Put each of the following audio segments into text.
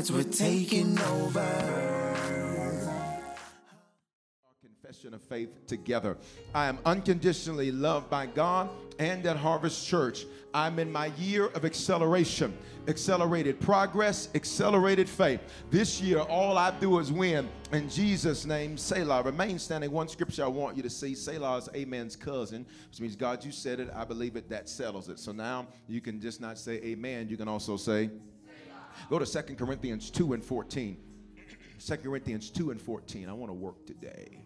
sides, we're taking over. Our confession of faith together. I am unconditionally loved by God and at Harvest Church. I'm in my year of acceleration, accelerated progress, accelerated faith. This year, all I do is win. In Jesus' name, Selah. Remain standing. One scripture I want you to see Selah is Amen's cousin, which means, God, you said it, I believe it, that settles it. So now you can just not say Amen, you can also say, Go to Second Corinthians 2 and 14. 2 Corinthians 2 and 14. I want to work today.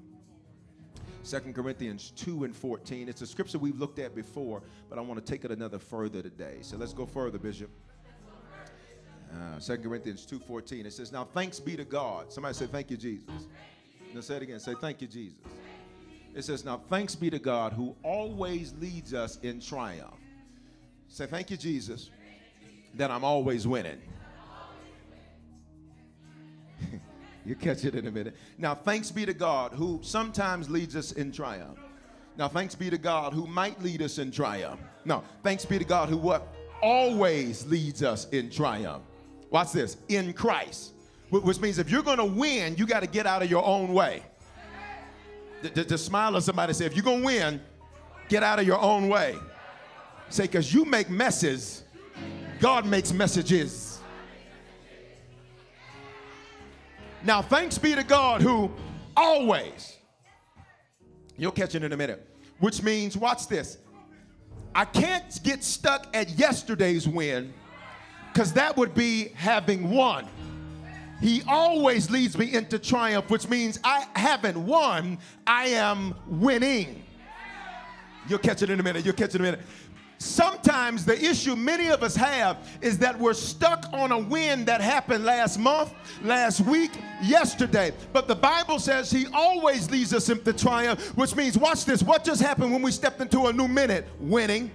2 Corinthians 2 and 14. It's a scripture we've looked at before, but I want to take it another further today. So let's go further, Bishop. Uh, 2 Corinthians 2.14. It says, Now thanks be to God. Somebody say, Thank you, Jesus. Now say it again. Say, Thank you, Jesus. It says, Now thanks be to God who always leads us in triumph. Say, Thank you, Jesus, that I'm always winning. You catch it in a minute. Now, thanks be to God who sometimes leads us in triumph. Now, thanks be to God who might lead us in triumph. No, thanks be to God who what? Always leads us in triumph. Watch this in Christ, which means if you're going to win, you got to get out of your own way. To smile at somebody say, if you're going to win, get out of your own way. Say, because you make messes, God makes messages. Now, thanks be to God who always, you'll catch it in a minute, which means, watch this. I can't get stuck at yesterday's win because that would be having won. He always leads me into triumph, which means I haven't won, I am winning. You'll catch it in a minute. You'll catch it in a minute. Sometimes the issue many of us have is that we're stuck on a win that happened last month, last week, yesterday. But the Bible says He always leads us into triumph, which means, watch this, what just happened when we stepped into a new minute? Winning.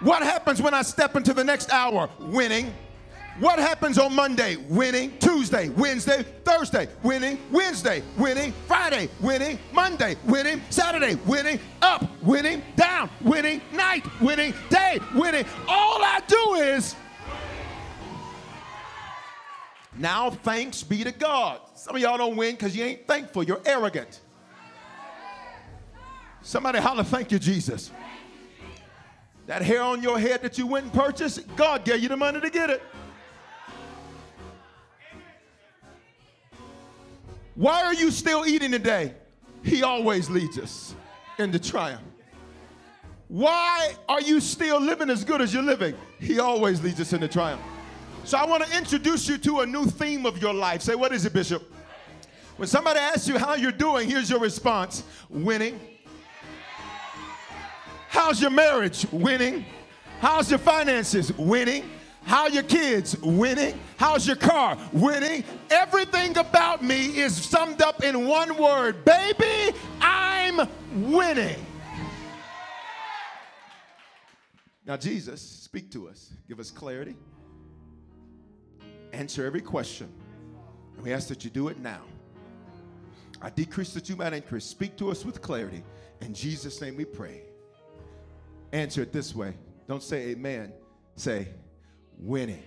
What happens when I step into the next hour? Winning. What happens on Monday? Winning. Tuesday, Wednesday, Thursday, winning. Wednesday, winning. Friday, winning. Monday, winning. Saturday, winning. Up, winning. Down, winning. Night, winning. Day, winning. All I do is. Now, thanks be to God. Some of y'all don't win because you ain't thankful. You're arrogant. Somebody holler, thank you, Jesus. That hair on your head that you went and purchased, God gave you the money to get it. Why are you still eating today? He always leads us into triumph. Why are you still living as good as you're living? He always leads us into triumph. So I want to introduce you to a new theme of your life. Say, what is it, Bishop? When somebody asks you how you're doing, here's your response winning. How's your marriage? Winning. How's your finances? Winning. How your kids? Winning. How's your car? Winning. Everything about me is summed up in one word. Baby, I'm winning. Now, Jesus, speak to us, give us clarity, answer every question. And we ask that you do it now. I decrease that you might increase. Speak to us with clarity. In Jesus' name we pray. Answer it this way. Don't say amen. Say winning.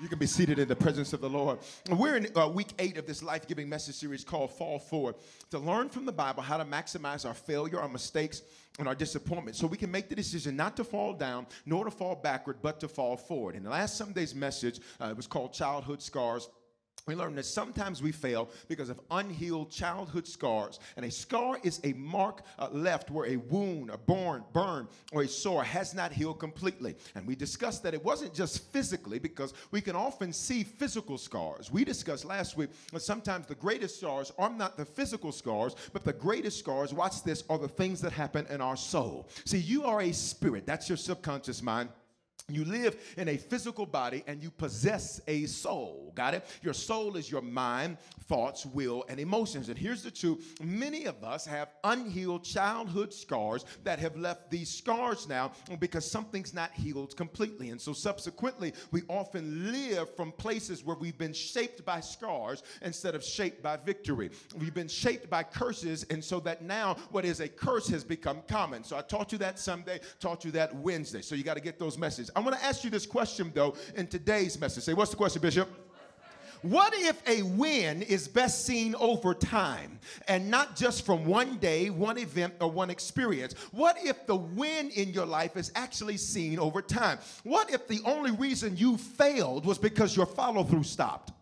You can be seated in the presence of the Lord. We're in uh, week eight of this life giving message series called Fall Forward to learn from the Bible how to maximize our failure, our mistakes, and our disappointment so we can make the decision not to fall down nor to fall backward, but to fall forward. In the last Sunday's message, uh, it was called Childhood Scars we learn that sometimes we fail because of unhealed childhood scars. And a scar is a mark uh, left where a wound, a burn, burn, or a sore has not healed completely. And we discussed that it wasn't just physically because we can often see physical scars. We discussed last week that sometimes the greatest scars are not the physical scars, but the greatest scars, watch this, are the things that happen in our soul. See, you are a spirit, that's your subconscious mind. You live in a physical body and you possess a soul. Got it? Your soul is your mind, thoughts, will, and emotions. And here's the truth many of us have unhealed childhood scars that have left these scars now because something's not healed completely. And so subsequently, we often live from places where we've been shaped by scars instead of shaped by victory. We've been shaped by curses, and so that now what is a curse has become common. So I taught you that Sunday, taught you that Wednesday. So you got to get those messages. I want to ask you this question, though, in today's message. Say, what's the question, Bishop? What if a win is best seen over time and not just from one day, one event, or one experience? What if the win in your life is actually seen over time? What if the only reason you failed was because your follow through stopped?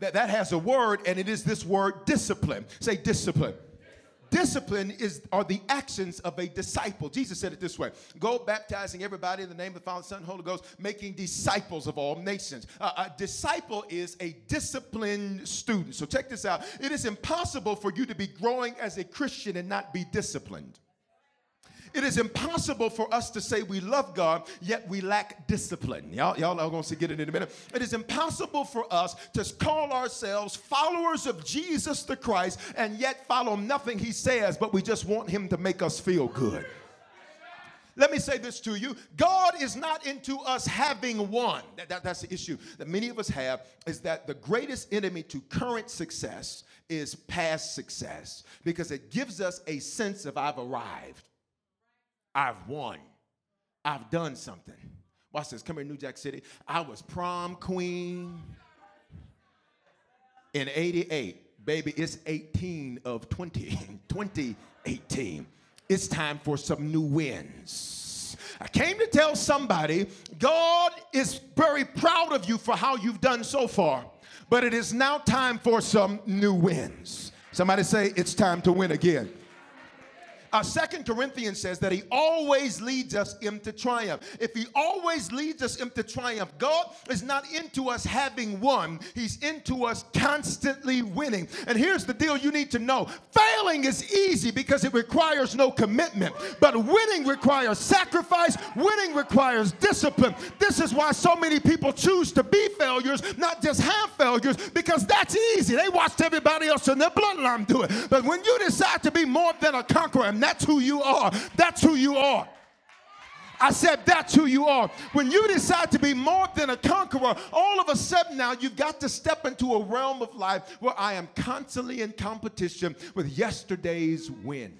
That, that has a word, and it is this word discipline. Say discipline. Discipline is are the actions of a disciple. Jesus said it this way: Go baptizing everybody in the name of the Father, Son, Holy Ghost, making disciples of all nations. Uh, a disciple is a disciplined student. So check this out: It is impossible for you to be growing as a Christian and not be disciplined. It is impossible for us to say we love God, yet we lack discipline. Y'all, y'all are going to get it in a minute. It is impossible for us to call ourselves followers of Jesus the Christ and yet follow nothing he says, but we just want him to make us feel good. Let me say this to you God is not into us having one. That, that, that's the issue that many of us have is that the greatest enemy to current success is past success because it gives us a sense of I've arrived. I've won. I've done something. Watch this. Come here, New Jack City. I was prom queen in 88. Baby, it's 18 of 20. 2018. It's time for some new wins. I came to tell somebody God is very proud of you for how you've done so far, but it is now time for some new wins. Somebody say, It's time to win again. Uh, Second Corinthians says that he always leads us into triumph. If he always leads us into triumph, God is not into us having won, he's into us constantly winning. And here's the deal you need to know failing is easy because it requires no commitment, but winning requires sacrifice, winning requires discipline. This is why so many people choose to be failures, not just have failures, because that's easy. They watched everybody else in their bloodline do it. But when you decide to be more than a conqueror, that's who you are. That's who you are. I said, that's who you are. When you decide to be more than a conqueror, all of a sudden now you've got to step into a realm of life where I am constantly in competition with yesterday's win.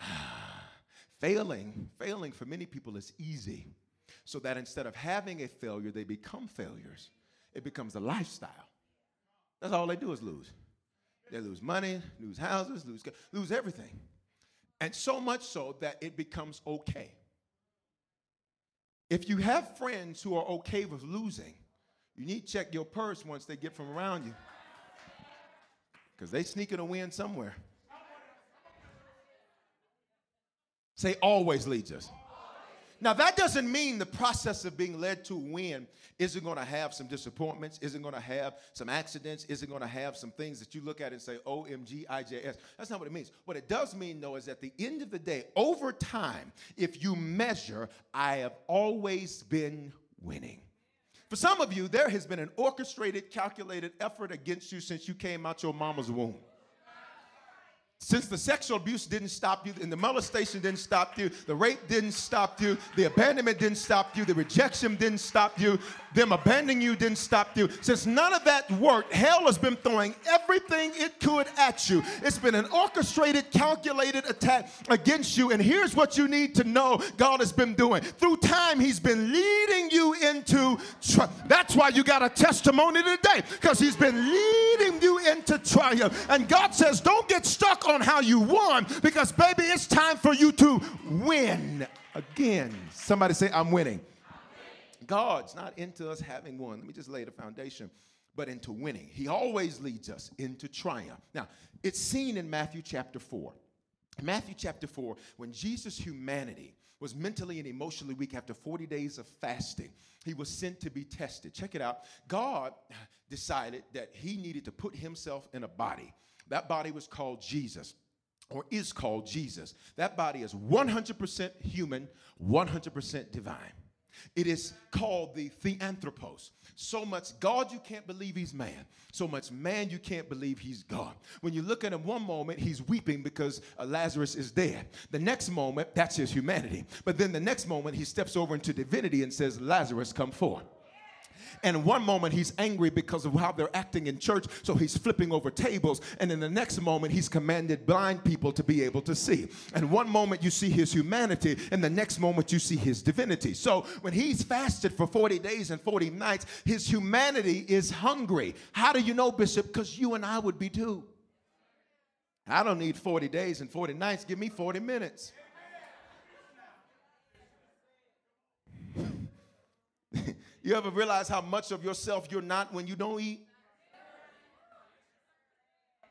Ah, failing, failing for many people is easy. So that instead of having a failure, they become failures. It becomes a lifestyle. That's all they do is lose. They lose money, lose houses, lose, lose everything. And so much so that it becomes okay. If you have friends who are okay with losing, you need to check your purse once they get from around you. Because they sneaking a win somewhere. Say always leads us. Now, that doesn't mean the process of being led to win isn't going to have some disappointments, isn't going to have some accidents, isn't going to have some things that you look at and say, OMG, IJS. That's not what it means. What it does mean, though, is at the end of the day, over time, if you measure, I have always been winning. For some of you, there has been an orchestrated, calculated effort against you since you came out your mama's womb. Since the sexual abuse didn't stop you, and the molestation didn't stop you, the rape didn't stop you, the abandonment didn't stop you, the rejection didn't stop you, them abandoning you didn't stop you. Since none of that worked, hell has been throwing everything it could at you. It's been an orchestrated, calculated attack against you. And here's what you need to know God has been doing. Through time, He's been leading you into. That's why you got a testimony today, because He's been leading you into triumph. And God says, don't get stuck on how you won because, baby, it's time for you to win again. Somebody say, I'm winning. God's not into us having won. Let me just lay the foundation, but into winning. He always leads us into triumph. Now, it's seen in Matthew chapter 4. Matthew chapter 4, when Jesus' humanity was mentally and emotionally weak after 40 days of fasting, he was sent to be tested. Check it out. God decided that he needed to put himself in a body that body was called Jesus or is called Jesus. That body is 100% human, 100% divine. It is called the theanthropos. So much God you can't believe he's man. So much man you can't believe he's God. When you look at him one moment, he's weeping because uh, Lazarus is dead. The next moment, that's his humanity. But then the next moment, he steps over into divinity and says, Lazarus, come forth. And one moment he's angry because of how they're acting in church, so he's flipping over tables. And in the next moment, he's commanded blind people to be able to see. And one moment you see his humanity, and the next moment you see his divinity. So when he's fasted for 40 days and 40 nights, his humanity is hungry. How do you know, Bishop? Because you and I would be too. I don't need 40 days and 40 nights. Give me 40 minutes. You ever realize how much of yourself you're not when you don't eat?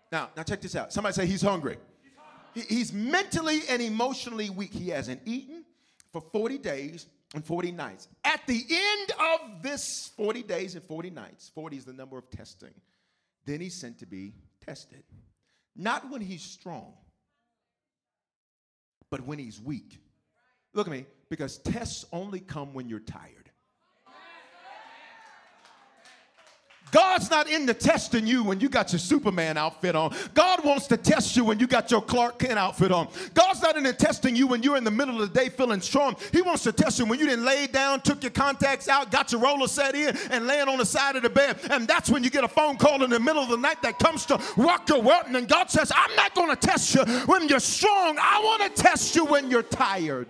Now, now check this out. Somebody say he's hungry. he's mentally and emotionally weak. He hasn't eaten for 40 days and 40 nights. At the end of this 40 days and 40 nights, 40 is the number of testing, then he's sent to be tested. Not when he's strong, but when he's weak. Look at me, because tests only come when you're tired. God's not into testing you when you got your Superman outfit on. God wants to test you when you got your Clark Kent outfit on. God's not into testing you when you're in the middle of the day feeling strong. He wants to test you when you didn't lay down, took your contacts out, got your roller set in, and laying on the side of the bed. And that's when you get a phone call in the middle of the night that comes to rock your world. And God says, I'm not going to test you when you're strong. I want to test you when you're tired.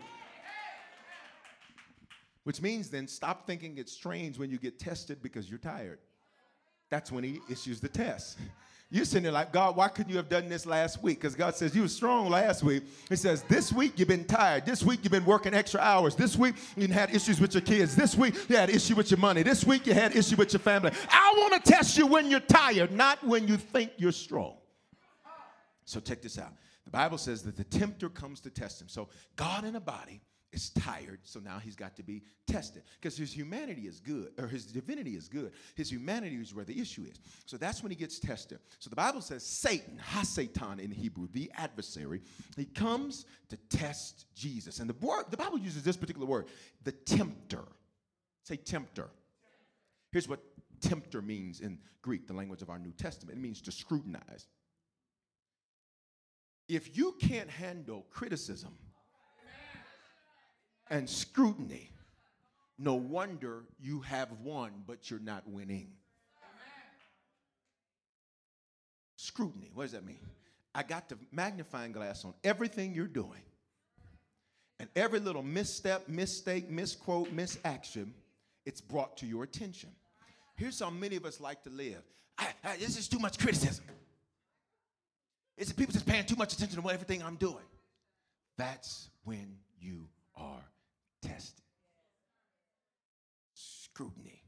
Which means then stop thinking it's strange when you get tested because you're tired. That's when he issues the test. You're sitting there like, God, why couldn't you have done this last week? Because God says, You were strong last week. He says, This week you've been tired. This week you've been working extra hours. This week you had issues with your kids. This week you had issue with your money. This week you had issue with your family. I want to test you when you're tired, not when you think you're strong. So check this out. The Bible says that the tempter comes to test him. So God in a body is tired, so now he's got to be tested. Because his humanity is good, or his divinity is good. His humanity is where the issue is. So that's when he gets tested. So the Bible says Satan, Ha-Satan in Hebrew, the adversary, he comes to test Jesus. And the word, the Bible uses this particular word, the tempter. Say tempter. Here's what tempter means in Greek, the language of our New Testament. It means to scrutinize. If you can't handle criticism, and scrutiny. No wonder you have won, but you're not winning. Scrutiny, what does that mean? I got the magnifying glass on everything you're doing. And every little misstep, mistake, misquote, misaction, it's brought to your attention. Here's how many of us like to live. I, I, this is too much criticism. It's people just paying too much attention to what everything I'm doing. That's when you are tested. Scrutiny.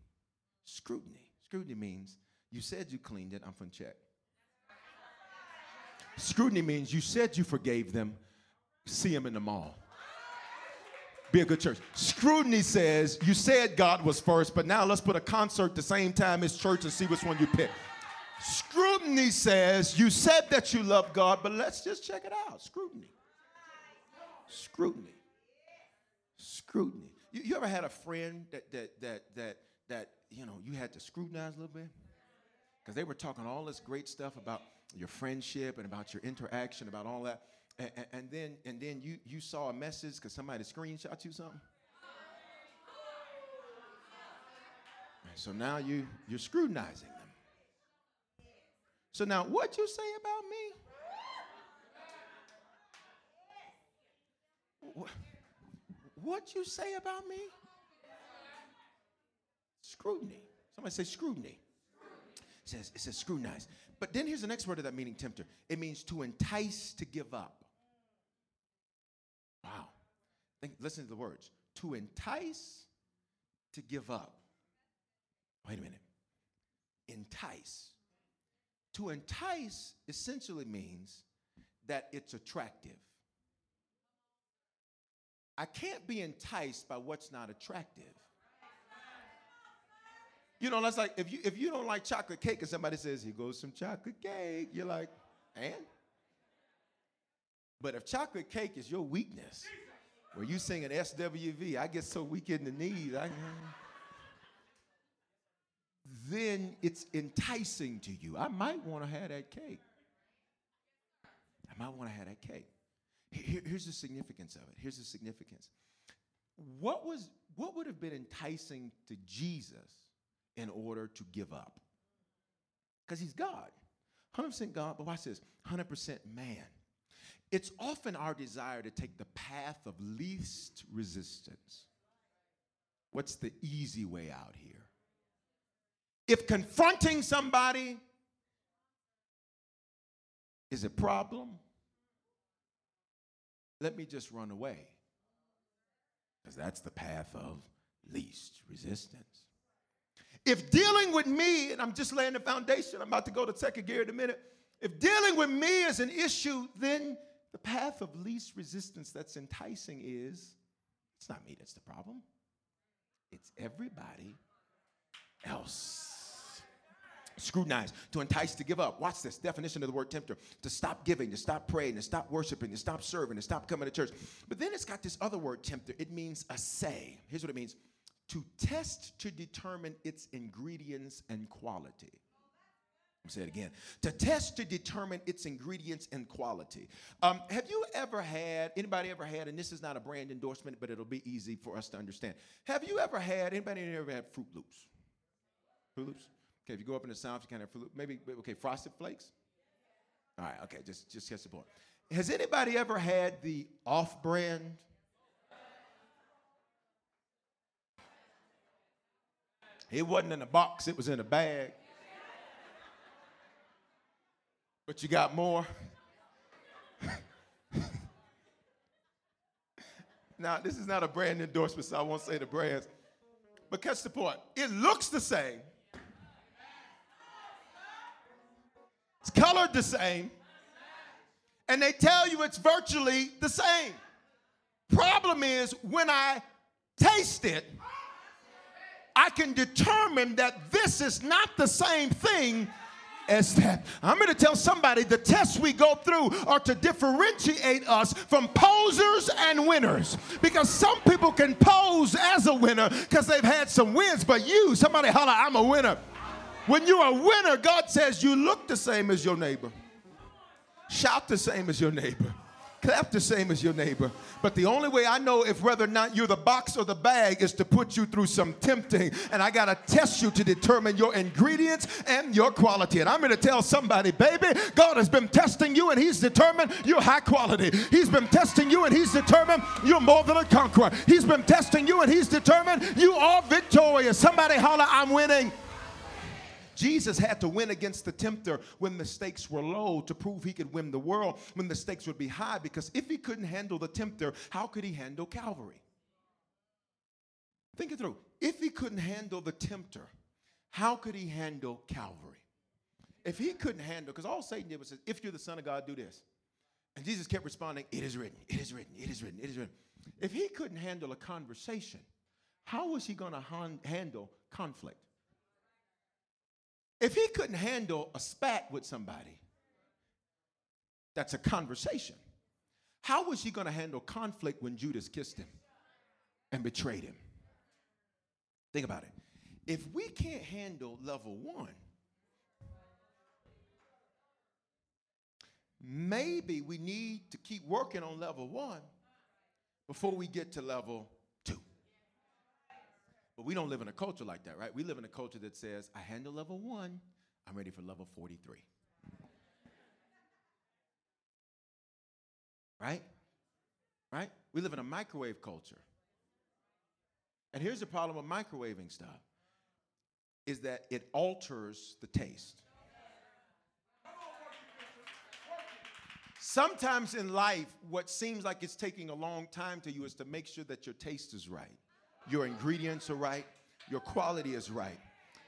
Scrutiny. Scrutiny means you said you cleaned it, I'm from check. Scrutiny means you said you forgave them, see them in the mall. Be a good church. Scrutiny says you said God was first, but now let's put a concert the same time as church and see which one you pick. Scrutiny says you said that you love God, but let's just check it out. Scrutiny. Scrutiny scrutiny. You, you ever had a friend that that that that that you know, you had to scrutinize a little bit? Because they were talking all this great stuff about your friendship and about your interaction, about all that. And, and, and then, and then you, you saw a message because somebody screenshot you something. So now you, you're scrutinizing them. So now, what you say about me? What, what you say about me? Scrutiny. Somebody say scrutiny. It says, it says scrutinize. But then here's the next word of that meaning, tempter. It means to entice to give up. Wow. Think, listen to the words. To entice to give up. Wait a minute. Entice. To entice essentially means that it's attractive. I can't be enticed by what's not attractive. You know, that's like if you if you don't like chocolate cake and somebody says, here goes some chocolate cake, you're like, and? But if chocolate cake is your weakness, where you sing an SWV, I get so weak in the knees, I, then it's enticing to you. I might want to have that cake. I might want to have that cake. Here, here's the significance of it. Here's the significance. What was what would have been enticing to Jesus in order to give up? Because he's God. 100% God, but watch this 100% man. It's often our desire to take the path of least resistance. What's the easy way out here? If confronting somebody is a problem, let me just run away. Because that's the path of least resistance. If dealing with me, and I'm just laying the foundation, I'm about to go to second gear in a minute. If dealing with me is an issue, then the path of least resistance that's enticing is it's not me that's the problem, it's everybody else. Scrutinize, to entice to give up. Watch this definition of the word tempter to stop giving, to stop praying, to stop worshiping, to stop serving, to stop coming to church. But then it's got this other word, tempter. It means assay. Here's what it means to test to determine its ingredients and quality. I'll say it again. To test to determine its ingredients and quality. Um, have you ever had, anybody ever had, and this is not a brand endorsement, but it'll be easy for us to understand. Have you ever had, anybody ever had Froot Loops? Froot Loops? Okay, if you go up in the South, you kind of maybe okay, Frosted Flakes. All right, okay, just just get support. Has anybody ever had the off-brand? It wasn't in a box; it was in a bag. But you got more. now, this is not a brand endorsement, so I won't say the brands. But catch the point. It looks the same. It's colored the same. And they tell you it's virtually the same. Problem is, when I taste it, I can determine that this is not the same thing as that. I'm going to tell somebody the tests we go through are to differentiate us from posers and winners. Because some people can pose as a winner because they've had some wins, but you, somebody holler, I'm a winner. When you're a winner, God says you look the same as your neighbor, shout the same as your neighbor, clap the same as your neighbor. But the only way I know if whether or not you're the box or the bag is to put you through some tempting. And I got to test you to determine your ingredients and your quality. And I'm going to tell somebody, baby, God has been testing you and He's determined you're high quality. He's been testing you and He's determined you're more than a conqueror. He's been testing you and He's determined you are victorious. Somebody holler, I'm winning. Jesus had to win against the tempter when the stakes were low to prove he could win the world when the stakes would be high. Because if he couldn't handle the tempter, how could he handle Calvary? Think it through. If he couldn't handle the tempter, how could he handle Calvary? If he couldn't handle, because all Satan did was say, if you're the Son of God, do this. And Jesus kept responding, it is written, it is written, it is written, it is written. If he couldn't handle a conversation, how was he going to handle conflict? If he couldn't handle a spat with somebody, that's a conversation. How was he going to handle conflict when Judas kissed him and betrayed him? Think about it. if we can't handle level one, maybe we need to keep working on level one before we get to level. But we don't live in a culture like that, right? We live in a culture that says, I handle level one, I'm ready for level 43. Right? Right? We live in a microwave culture. And here's the problem with microwaving stuff is that it alters the taste. Sometimes in life, what seems like it's taking a long time to you is to make sure that your taste is right, your ingredients are right, your quality is right.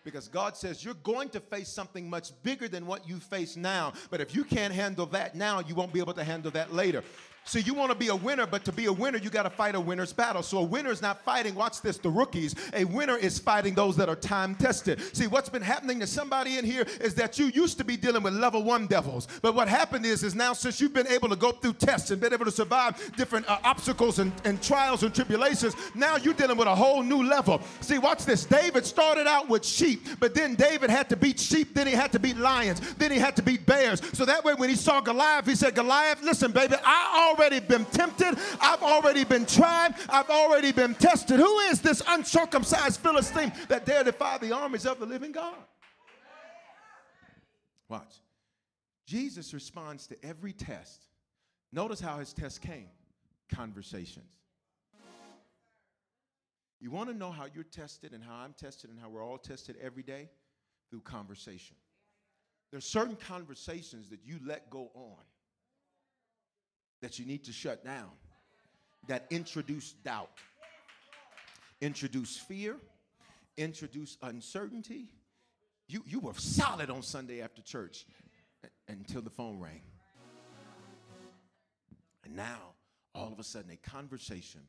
Because God says you're going to face something much bigger than what you face now. But if you can't handle that now, you won't be able to handle that later. So you want to be a winner, but to be a winner, you got to fight a winner's battle. So a winner is not fighting, watch this, the rookies. A winner is fighting those that are time tested. See, what's been happening to somebody in here is that you used to be dealing with level one devils. But what happened is, is now since you've been able to go through tests and been able to survive different uh, obstacles and, and trials and tribulations, now you're dealing with a whole new level. See, watch this. David started out with sheep, but then David had to beat sheep, then he had to beat lions, then he had to beat bears. So that way, when he saw Goliath, he said, Goliath, listen, baby, I already been tempted. I've already been tried. I've already been tested. Who is this uncircumcised Philistine that dare defy the armies of the living God? Watch. Jesus responds to every test. Notice how his test came conversations. You want to know how you're tested and how I'm tested and how we're all tested every day? Through conversation. There's certain conversations that you let go on that you need to shut down that introduce doubt, introduce fear, introduce uncertainty. You, you were solid on Sunday after church until the phone rang. And now, all of a sudden, a conversation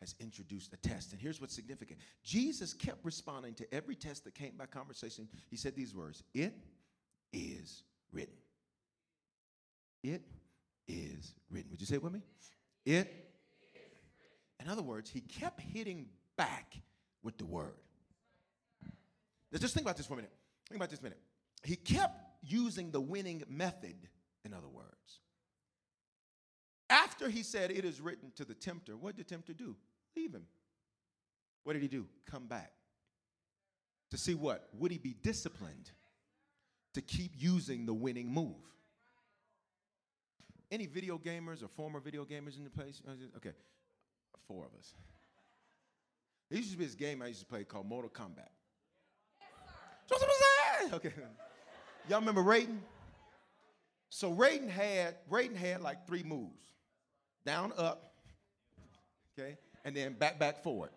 has introduced a test. And here's what's significant Jesus kept responding to every test that came by conversation. He said these words It is written. It is written. Would you say it with me? It. In other words, he kept hitting back with the word. Now just think about this for a minute. Think about this minute. He kept using the winning method, in other words. After he said, It is written to the tempter, what did the tempter do? Leave him. What did he do? Come back. To see what? Would he be disciplined to keep using the winning move? Any video gamers or former video gamers in the place? Okay, four of us. There used to be this game I used to play called Mortal Kombat. Okay. Y'all remember Raiden? So Raiden had Raiden had like three moves. Down, up, okay, and then back, back, forward.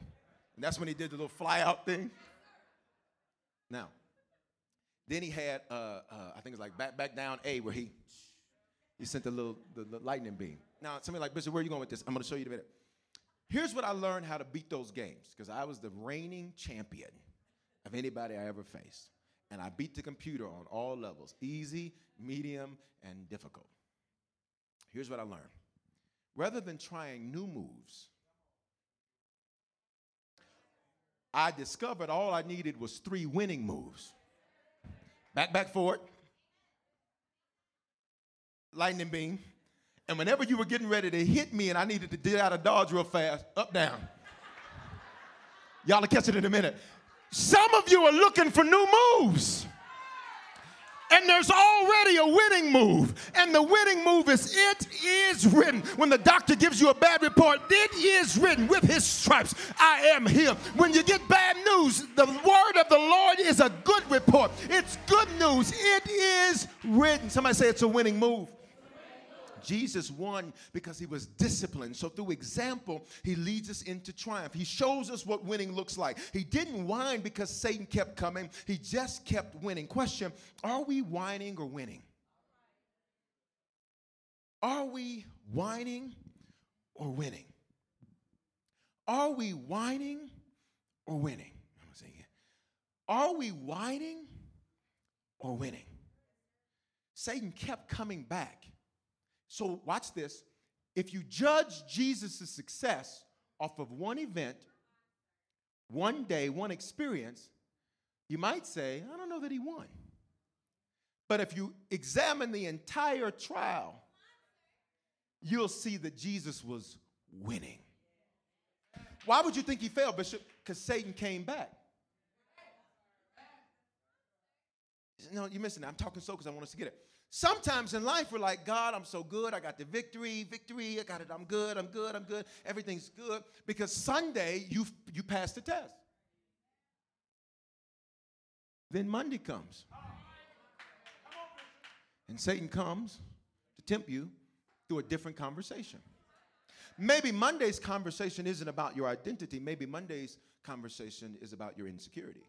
And that's when he did the little fly out thing. Now, then he had uh, uh, I think it's like back, back, down, A, where he he sent the little the, the lightning beam. Now, somebody like, Bishop, where are you going with this? I'm going to show you in a minute. Here's what I learned how to beat those games because I was the reigning champion of anybody I ever faced. And I beat the computer on all levels easy, medium, and difficult. Here's what I learned rather than trying new moves, I discovered all I needed was three winning moves back, back, forward, lightning beam. And whenever you were getting ready to hit me and I needed to get out of dodge real fast, up, down. Y'all will catch it in a minute. Some of you are looking for new moves. And there's already a winning move. And the winning move is it is written. When the doctor gives you a bad report, it is written with his stripes. I am healed. When you get bad news, the word of the Lord is a good report. It's good news. It is written. Somebody say it's a winning move. Jesus won because he was disciplined. So, through example, he leads us into triumph. He shows us what winning looks like. He didn't whine because Satan kept coming, he just kept winning. Question Are we whining or winning? Are we whining or winning? Are we whining or winning? I'm going to say again. Are we whining or winning? Satan kept coming back so, watch this. If you judge Jesus' success off of one event, one day, one experience, You might say, I don't know that he won. But if you examine the entire trial, you'll see that Jesus was winning. Why would you think he failed, Bishop? Because Satan came back. No, you're missing it. I'm talking so because I want us to get it. Sometimes in life, we're like, God, I'm so good. I got the victory, victory. I got it. I'm good. I'm good. I'm good. Everything's good. Because Sunday, you, you passed the test. Then Monday comes. And Satan comes to tempt you through a different conversation. Maybe Monday's conversation isn't about your identity. Maybe Monday's conversation is about your insecurity.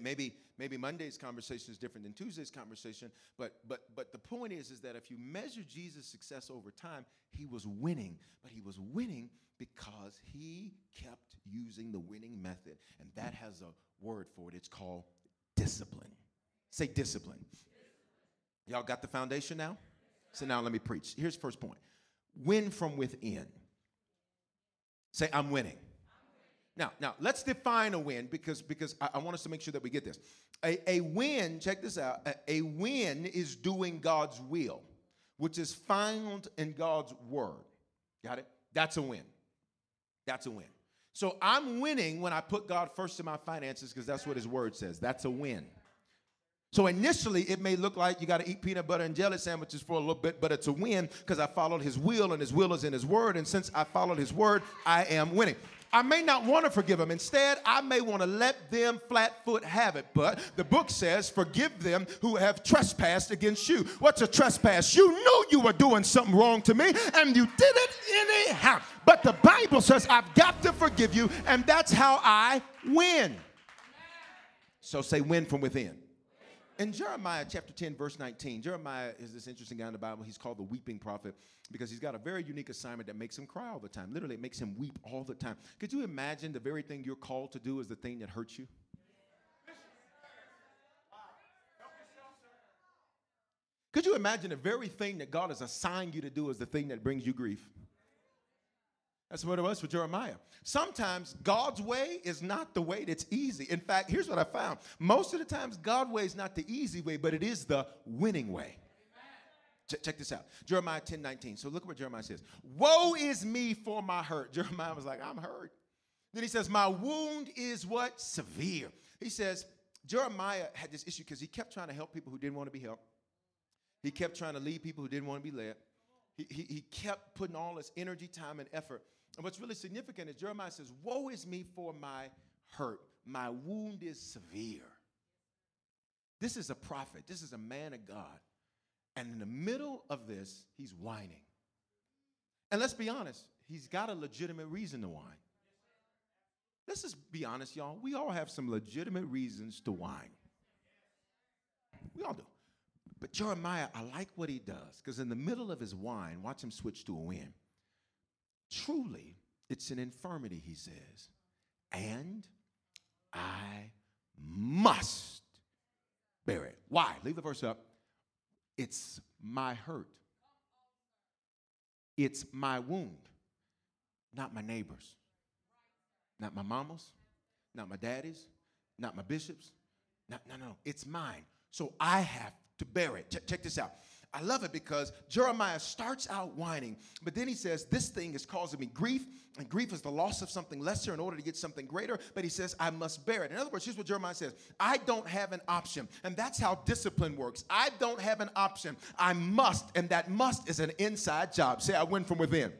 Maybe, maybe Monday's conversation is different than Tuesday's conversation, but, but, but the point is, is that if you measure Jesus' success over time, he was winning, but he was winning because he kept using the winning method. And that has a word for it. It's called discipline. Say discipline. Y'all got the foundation now? So now let me preach. Here's first point. Win from within. Say, I'm winning. Now, now let's define a win because, because I, I, want us to make sure that we get this. A, a win, check this out, a, a win is doing God's will, which is found in God's word. Got it? That's a win. That's a win. So I'm winning when I put God first in my finances because that's what his word says. That's a win. So initially, it may look like you got to eat peanut butter and jelly sandwiches for a little bit, but it's a win because I followed his will, and his will is in his word. And since I followed his word, I am winning. I may not want to forgive them. Instead, I may want to let them flat foot have it. But the book says, forgive them who have trespassed against you. What's a trespass? You knew you were doing something wrong to me and you did it anyhow. But the Bible says, I've got to forgive you, and that's how I win. So say, win from within. In Jeremiah chapter 10, verse 19, Jeremiah is this interesting guy in the Bible. He's called the weeping prophet because he's got a very unique assignment that makes him cry all the time. Literally, it makes him weep all the time. Could you imagine the very thing you're called to do is the thing that hurts you? Could you imagine the very thing that God has assigned you to do is the thing that brings you grief? That's what it was for Jeremiah. Sometimes God's way is not the way that's easy. In fact, here's what I found. Most of the times, God's way is not the easy way, but it is the winning way. Ch- check this out. Jeremiah 10 19. So look what Jeremiah says. Woe is me for my hurt. Jeremiah was like, I'm hurt. Then he says, My wound is what? Severe. He says, Jeremiah had this issue because he kept trying to help people who didn't want to be helped. He kept trying to lead people who didn't want to be led. He, he, he kept putting all his energy, time, and effort and what's really significant is Jeremiah says, Woe is me for my hurt. My wound is severe. This is a prophet, this is a man of God. And in the middle of this, he's whining. And let's be honest, he's got a legitimate reason to whine. Let's just be honest, y'all. We all have some legitimate reasons to whine. We all do. But Jeremiah, I like what he does because in the middle of his whine, watch him switch to a win. Truly, it's an infirmity, he says. And I must bear it. Why? Leave the verse up. It's my hurt. It's my wound, not my neighbors, not my mamas, not my daddies, not my bishops. Not, no, no, it's mine. So I have to bear it. Ch- check this out. I love it because Jeremiah starts out whining, but then he says, This thing is causing me grief, and grief is the loss of something lesser in order to get something greater. But he says, I must bear it. In other words, here's what Jeremiah says I don't have an option. And that's how discipline works. I don't have an option. I must, and that must is an inside job. Say, I win from within.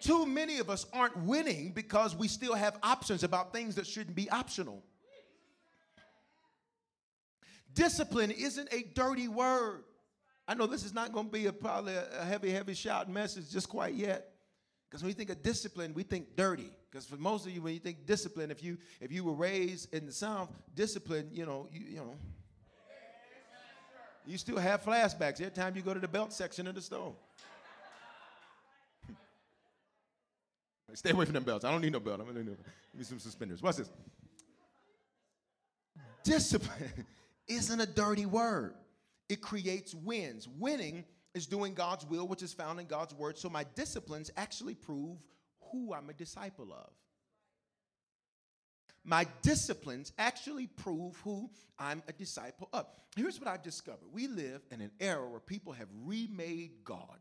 Too many of us aren't winning because we still have options about things that shouldn't be optional. Discipline isn't a dirty word. I know this is not going to be a, probably a heavy, heavy shout message just quite yet. Because when we think of discipline, we think dirty. Because for most of you, when you think discipline, if you if you were raised in the South, discipline, you know, you, you know, you still have flashbacks every time you go to the belt section of the store. Stay away from them belts. I don't need no belt. I'm gonna need me some suspenders. What's this? Discipline isn't a dirty word it creates wins. Winning is doing God's will, which is found in God's word. So my disciplines actually prove who I'm a disciple of. my disciplines actually prove who I'm a disciple of. Here's what I've discovered we live in an era where people have remade God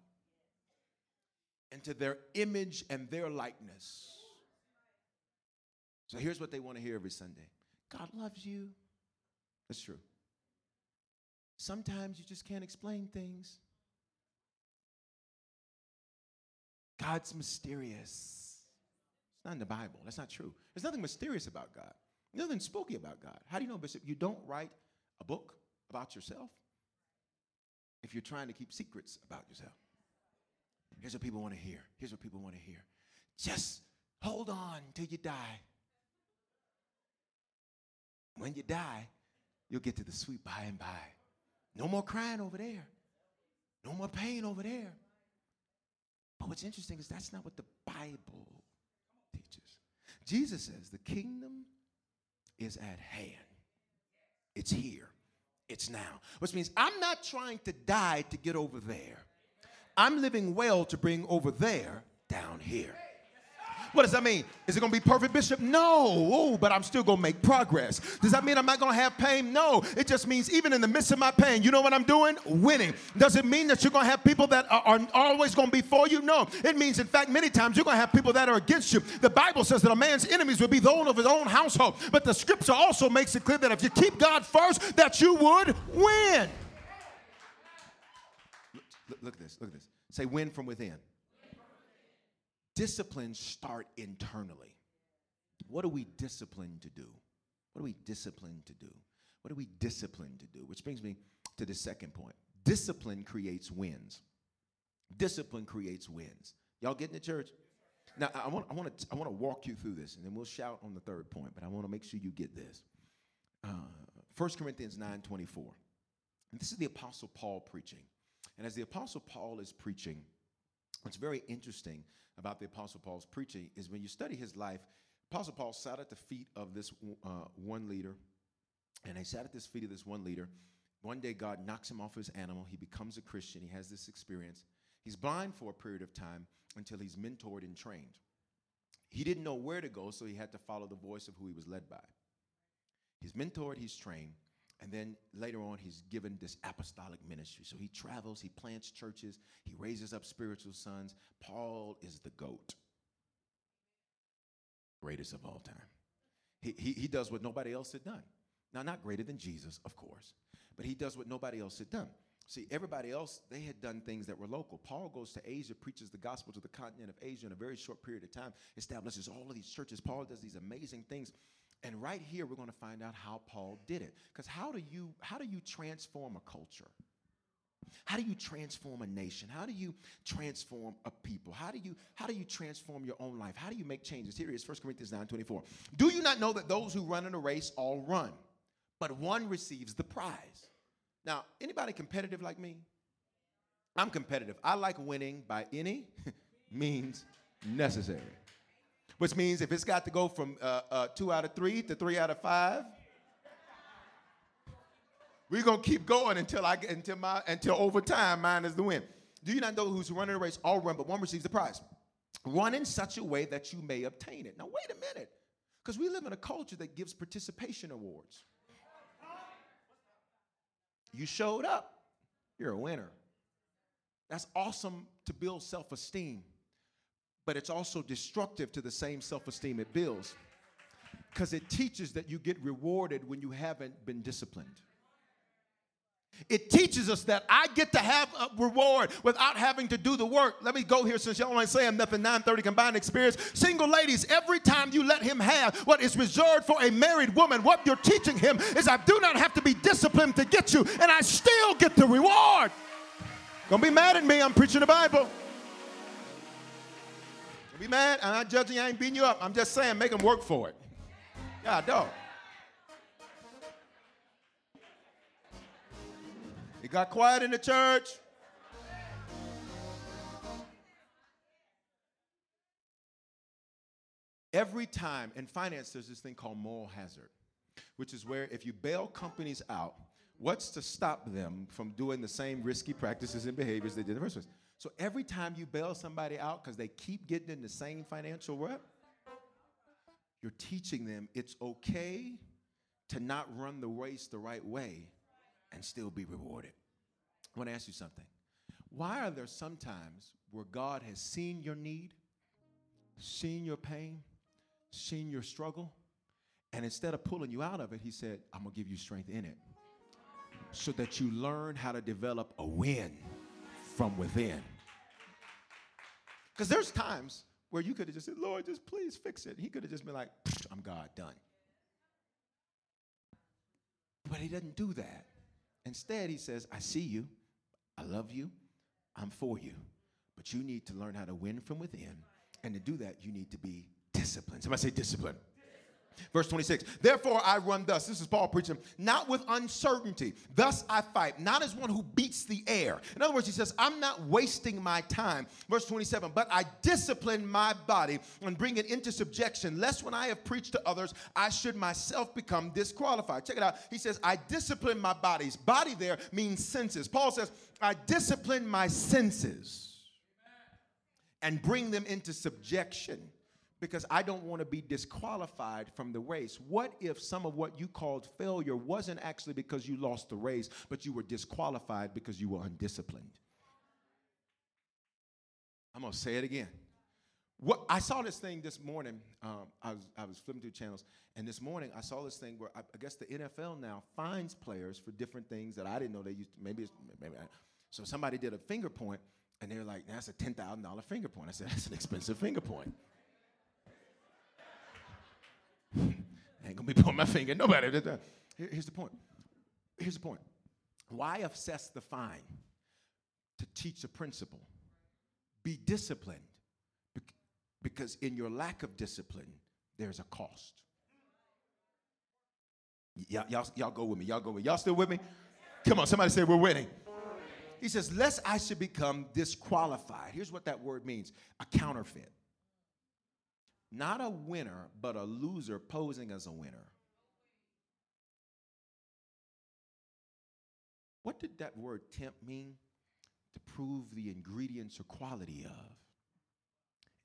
into their image and their likeness. So here's what they want to hear every Sunday God loves you. That's true. Sometimes you just can't explain things. God's mysterious. It's not in the Bible. That's not true. There's nothing mysterious about God. Nothing spooky about God. How do you know, Bishop? You don't write a book about yourself if you're trying to keep secrets about yourself. Here's what people want to hear. Here's what people want to hear. Just hold on till you die. When you die, you'll get to the sweet by and by. No more crying over there. No more pain over there. But what's interesting is that's not what the Bible teaches. Jesus says the kingdom is at hand, it's here, it's now. Which means I'm not trying to die to get over there, I'm living well to bring over there down here. What does that mean? Is it going to be perfect, Bishop? No. Oh, but I'm still going to make progress. Does that mean I'm not going to have pain? No. It just means even in the midst of my pain, you know what I'm doing? Winning. Does it mean that you're going to have people that are, are always going to be for you? No. It means, in fact, many times you're going to have people that are against you. The Bible says that a man's enemies will be those of his own household. But the scripture also makes it clear that if you keep God first, that you would win. Look, look at this. Look at this. Say, win from within disciplines start internally. What are we disciplined to do? What are we disciplined to do? What are we disciplined to do? Which brings me to the second point. Discipline creates wins. Discipline creates wins. Y'all getting the church? Now I want I want to I want to walk you through this, and then we'll shout on the third point. But I want to make sure you get this. Uh, 1 Corinthians 9 24. And this is the Apostle Paul preaching. And as the Apostle Paul is preaching, what's very interesting about the Apostle Paul's preaching is when you study his life, Apostle Paul sat at the feet of this uh, one leader, and he sat at this feet of this one leader. One day, God knocks him off his animal. He becomes a Christian. He has this experience. He's blind for a period of time until he's mentored and trained. He didn't know where to go, so he had to follow the voice of who he was led by. He's mentored, he's trained, and then later on, he's given this apostolic ministry. So he travels, he plants churches, he raises up spiritual sons. Paul is the GOAT, greatest of all time. He, he, he does what nobody else had done. Now, not greater than Jesus, of course, but he does what nobody else had done. See, everybody else, they had done things that were local. Paul goes to Asia, preaches the gospel to the continent of Asia in a very short period of time, establishes all of these churches. Paul does these amazing things and right here, we're going to find out how Paul did it. Because how do you how do you transform a culture? How do you transform a nation? How do you transform a people? How do you how do you transform your own life? How do you make changes? Here is, 1 Corinthians 9 24. Do you not know that those who run in a race all run, but one receives the prize? Now, anybody competitive like me? I'm competitive. I like winning by any means necessary which means if it's got to go from uh, uh, two out of three to three out of five, we're gonna keep going until I get until my until over time mine is the win. Do you not know who's running the race? All run, but one receives the prize. Run in such a way that you may obtain it. Now wait a minute, because we live in a culture that gives participation awards. You showed up, you're a winner. That's awesome to build self-esteem but it's also destructive to the same self esteem it builds because it teaches that you get rewarded when you haven't been disciplined. It teaches us that I get to have a reward without having to do the work. Let me go here since y'all ain't saying nothing 930 combined experience. Single ladies, every time you let him have what is reserved for a married woman, what you're teaching him is I do not have to be disciplined to get you, and I still get the reward. Don't be mad at me, I'm preaching the Bible be mad. I'm not judging you. I ain't beating you up. I'm just saying make them work for it. Yeah, dog. It got quiet in the church. Every time in finance, there's this thing called moral hazard, which is where if you bail companies out, what's to stop them from doing the same risky practices and behaviors they did in the first place? So every time you bail somebody out because they keep getting in the same financial rut, you're teaching them it's okay to not run the race the right way and still be rewarded. I want to ask you something. Why are there some times where God has seen your need, seen your pain, seen your struggle, and instead of pulling you out of it, He said, I'm going to give you strength in it so that you learn how to develop a win from within. Because there's times where you could have just said, Lord, just please fix it. He could have just been like, I'm God, done. But he doesn't do that. Instead, he says, I see you, I love you, I'm for you. But you need to learn how to win from within. And to do that, you need to be disciplined. Somebody say discipline. Verse 26, therefore I run thus. This is Paul preaching, not with uncertainty. Thus I fight, not as one who beats the air. In other words, he says, I'm not wasting my time. Verse 27, but I discipline my body and bring it into subjection, lest when I have preached to others, I should myself become disqualified. Check it out. He says, I discipline my bodies. Body there means senses. Paul says, I discipline my senses and bring them into subjection because I don't want to be disqualified from the race. What if some of what you called failure wasn't actually because you lost the race, but you were disqualified because you were undisciplined? I'm going to say it again. What, I saw this thing this morning. Um, I, was, I was flipping through channels, and this morning I saw this thing where I, I, guess the NFL now fines players for different things that I didn't know they used. To, maybe it's, maybe I, so somebody did a finger point, and they're like, "That's a ten thousand dollar finger point." I said, "That's an expensive finger point." I ain't gonna be pulling my finger. Nobody. Here's the point. Here's the point. Why assess the fine? To teach a principle. Be disciplined. Because in your lack of discipline, there's a cost. Y'all, y'all, y'all go with me. Y'all go with me. Y'all still with me? Come on, somebody say we're winning. He says, lest I should become disqualified. Here's what that word means a counterfeit. Not a winner, but a loser posing as a winner. What did that word tempt mean? To prove the ingredients or quality of.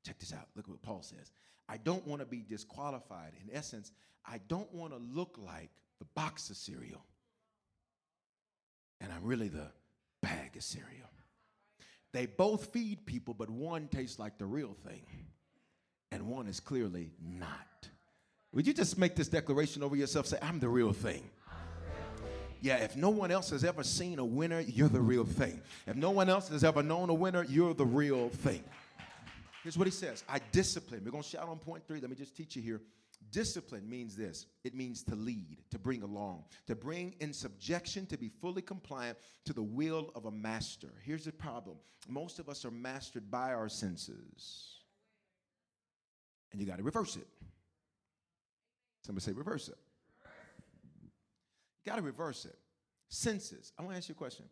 Check this out. Look what Paul says. I don't want to be disqualified. In essence, I don't want to look like the box of cereal. And I'm really the bag of cereal. They both feed people, but one tastes like the real thing and one is clearly not. Would you just make this declaration over yourself? Say, I'm the real thing. Yeah, if no one else has ever seen a winner, you're the real thing. If no one else has ever known a winner, you're the real thing. Here's what he says I discipline. We're going to shout on point three. Let me just teach you here. Discipline means this it means to lead, to bring along, to bring in subjection, to be fully compliant to the will of a master. Here's the problem most of us are mastered by our senses and you got to reverse it. Somebody say reverse it. You got to reverse it. Senses. I want to ask you a question.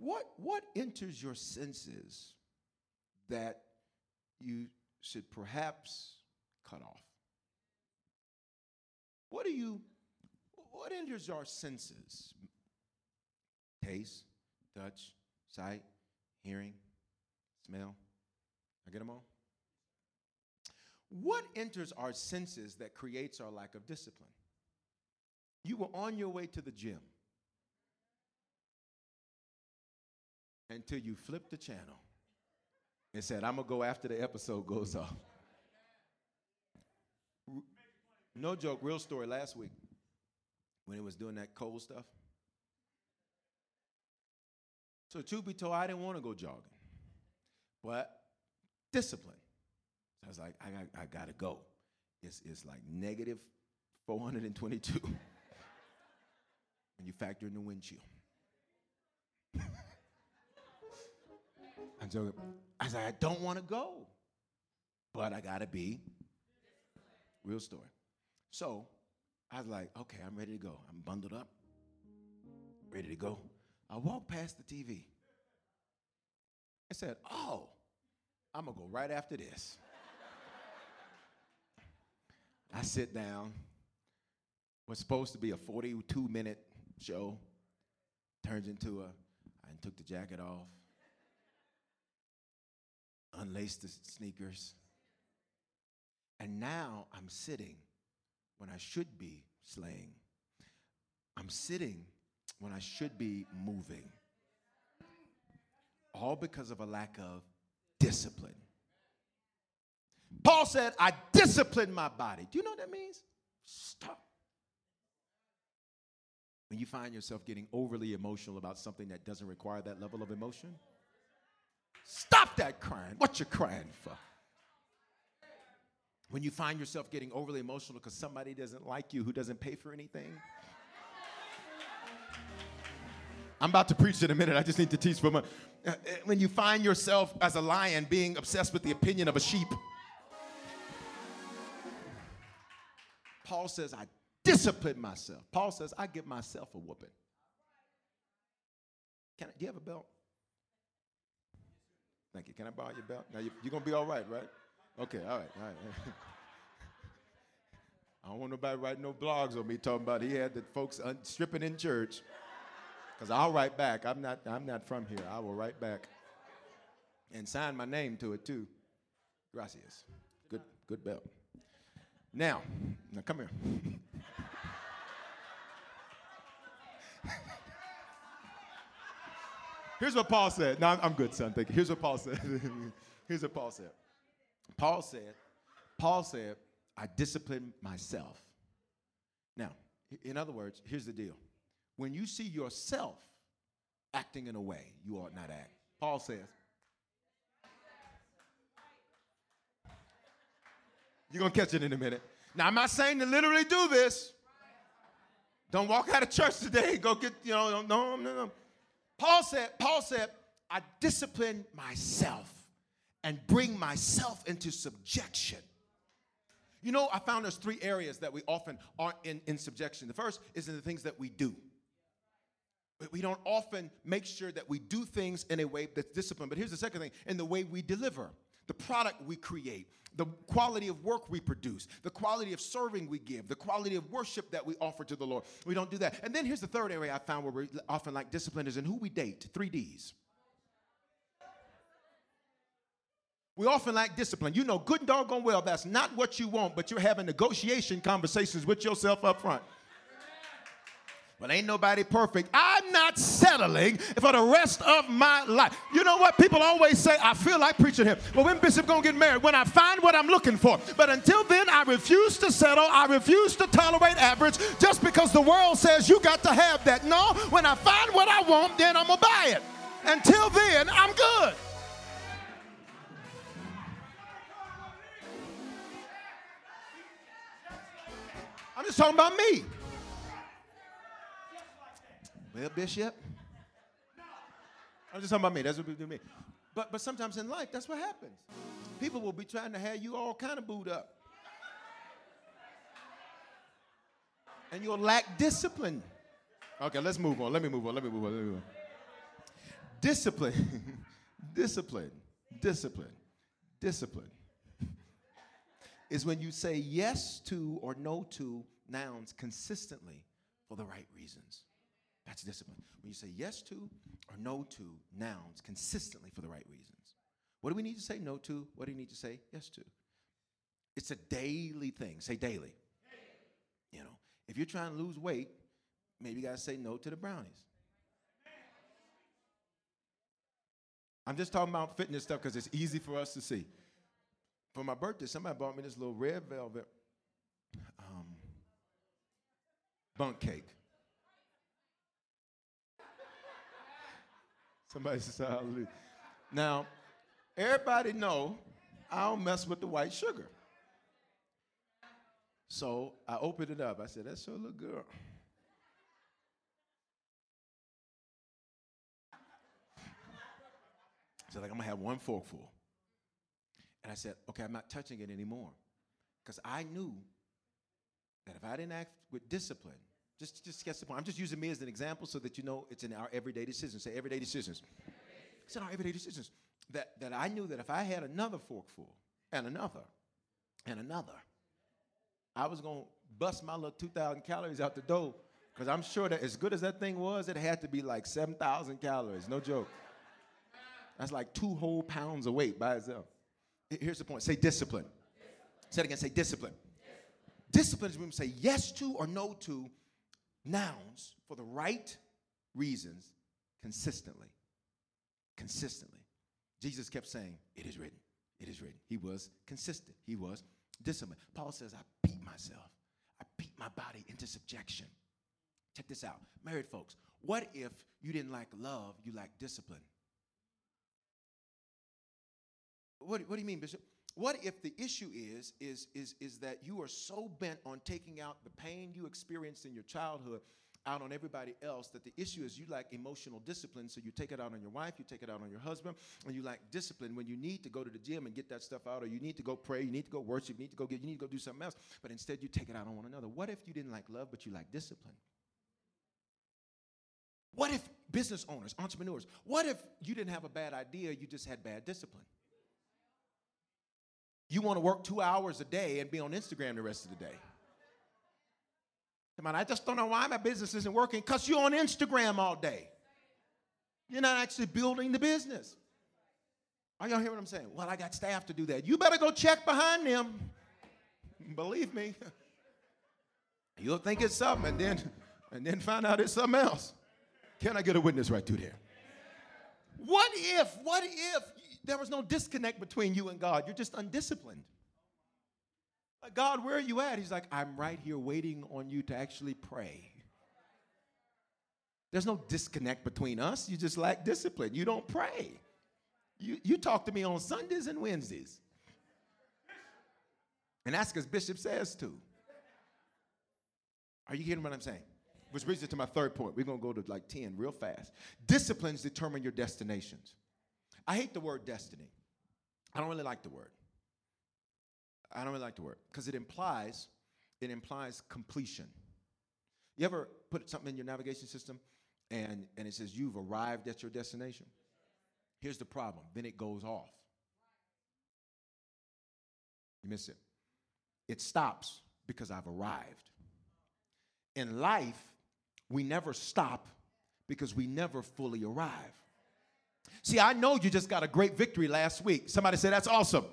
What what enters your senses that you should perhaps cut off? What do you what enters our senses? Taste, touch, sight, hearing, smell. I get them all? What enters our senses that creates our lack of discipline? You were on your way to the gym until you flipped the channel and said, I'm going to go after the episode goes off. No joke, real story last week when it was doing that cold stuff. So, truth be told, I didn't want to go jogging, but discipline. So I was like, I, got, I gotta go. It's, it's like negative 422 when you factor in the windshield. I'm joking. I said, I don't want to go, but I gotta be. Real story. So I was like, okay, I'm ready to go. I'm bundled up, ready to go. I walked past the TV. I said, oh, I'm gonna go right after this. I sit down. What's supposed to be a 42 minute show turns into a, I took the jacket off, unlaced the sneakers, And now I'm sitting when I should be slaying. I'm sitting when I should be moving. All because of a lack of discipline. Paul said, I discipline my body. Do you know what that means? Stop. When you find yourself getting overly emotional about something that doesn't require that level of emotion, stop that crying. What you crying for? When you find yourself getting overly emotional because somebody doesn't like you who doesn't pay for anything, I'm about to preach in a minute. I just need to teach for a moment. Uh, uh, when you find yourself as a lion being obsessed with the opinion of a sheep, Paul says, I discipline myself. Paul says, I give myself a whooping. Can I, do you have a belt? Thank you. Can I borrow your belt? Now you, you're going to be all right, right? Okay, all right, all right. I don't want nobody writing no blogs on me talking about he had the folks un- stripping in church. Because I'll write back. I'm not, I'm not from here. I will write back and sign my name to it too. Gracias. Good, good belt. Now, now come here. Here's what Paul said. No, I'm, good, son. Thank you. Here's what Paul said. Here's what Paul said. Paul said, Paul said, I discipline myself. Now, in other words, here's the deal. When you see yourself acting in a way you ought not act, Paul says, You're going to catch it in a minute. Now, I'm not saying to literally do this. Don't walk out of church today. Go get, you know, no, no, no. Paul said, Paul said, I discipline myself and bring myself into subjection. You know, I found there's three areas that we often aren't in, in subjection. The first is in the things that we do. We don't often make sure that we do things in a way that's disciplined. But here's the second thing in the way we deliver, the product we create, the quality of work we produce, the quality of serving we give, the quality of worship that we offer to the Lord. We don't do that. And then here's the third area I found where we often like discipline is in who we date, three D's. We often lack discipline. You know, good and doggone well, that's not what you want, but you're having negotiation conversations with yourself up front. But ain't nobody perfect. I'm not settling for the rest of my life. You know what? People always say, I feel like preaching here. Well, when Bishop gonna get married? When I find what I'm looking for. But until then, I refuse to settle. I refuse to tolerate average just because the world says you got to have that. No, when I find what I want, then I'm gonna buy it. Until then, I'm good. I'm just talking about me. Well, Bishop. I'm just talking about me. That's what people do me. But but sometimes in life, that's what happens. People will be trying to have you all kind of booed up. And you'll lack discipline. Okay, let's move on. Let me move on. Let me move on. Let me move on. Discipline. discipline. Discipline. Discipline. Is when you say yes to or no to nouns consistently for the right reasons. That's discipline. When you say yes to or no to nouns consistently for the right reasons. What do we need to say no to? What do you need to say yes to? It's a daily thing. Say daily. You know, if you're trying to lose weight, maybe you got to say no to the brownies. I'm just talking about fitness stuff because it's easy for us to see. For my birthday, somebody bought me this little red velvet um, Bundt cake. Somebody says hallelujah. Now, everybody know I don't mess with the white sugar. So I opened it up. I said, that's your little girl. So like, I'm gonna have one forkful. And I said, okay, I'm not touching it anymore. Because I knew that if I didn't act with discipline, just, just get the point. I'm just using me as an example so that you know it's in our everyday decisions. Say everyday decisions. It's in our everyday decisions. That, that I knew that if I had another forkful and another and another, I was going to bust my little 2,000 calories out the door because I'm sure that as good as that thing was, it had to be like 7,000 calories. No joke. That's like two whole pounds of weight by itself. Here's the point say discipline. Say it again. Say discipline. Discipline is when we say yes to or no to nouns for the right reasons consistently. Consistently. Jesus kept saying, It is written. It is written. He was consistent. He was disciplined. Paul says, I beat myself. I beat my body into subjection. Check this out. Married folks, what if you didn't like love, you like discipline? What, what do you mean, Bishop? What if the issue is, is, is, is that you are so bent on taking out the pain you experienced in your childhood out on everybody else that the issue is you lack emotional discipline, so you take it out on your wife, you take it out on your husband, and you lack discipline when you need to go to the gym and get that stuff out, or you need to go pray, you need to go worship, you need to go get, you need to go do something else, but instead you take it out on one another. What if you didn't like love, but you like discipline? What if business owners, entrepreneurs, what if you didn't have a bad idea, you just had bad discipline? You want to work two hours a day and be on Instagram the rest of the day. Come on, I just don't know why my business isn't working because you're on Instagram all day. You're not actually building the business. Are y'all hear what I'm saying? Well, I got staff to do that. You better go check behind them. Believe me. You'll think it's something and then and then find out it's something else. Can I get a witness right through there? What if, what if there was no disconnect between you and God? You're just undisciplined. God, where are you at? He's like, I'm right here waiting on you to actually pray. There's no disconnect between us. You just lack discipline. You don't pray. You, you talk to me on Sundays and Wednesdays. And that's because Bishop says to. Are you hearing what I'm saying? Which brings us to my third point. We're going to go to like 10 real fast. Disciplines determine your destinations. I hate the word destiny. I don't really like the word. I don't really like the word because it implies it implies completion. You ever put something in your navigation system and, and it says you've arrived at your destination? Here's the problem. Then it goes off. You miss it. It stops because I've arrived. In life, we never stop because we never fully arrive. See, I know you just got a great victory last week. Somebody said, That's awesome.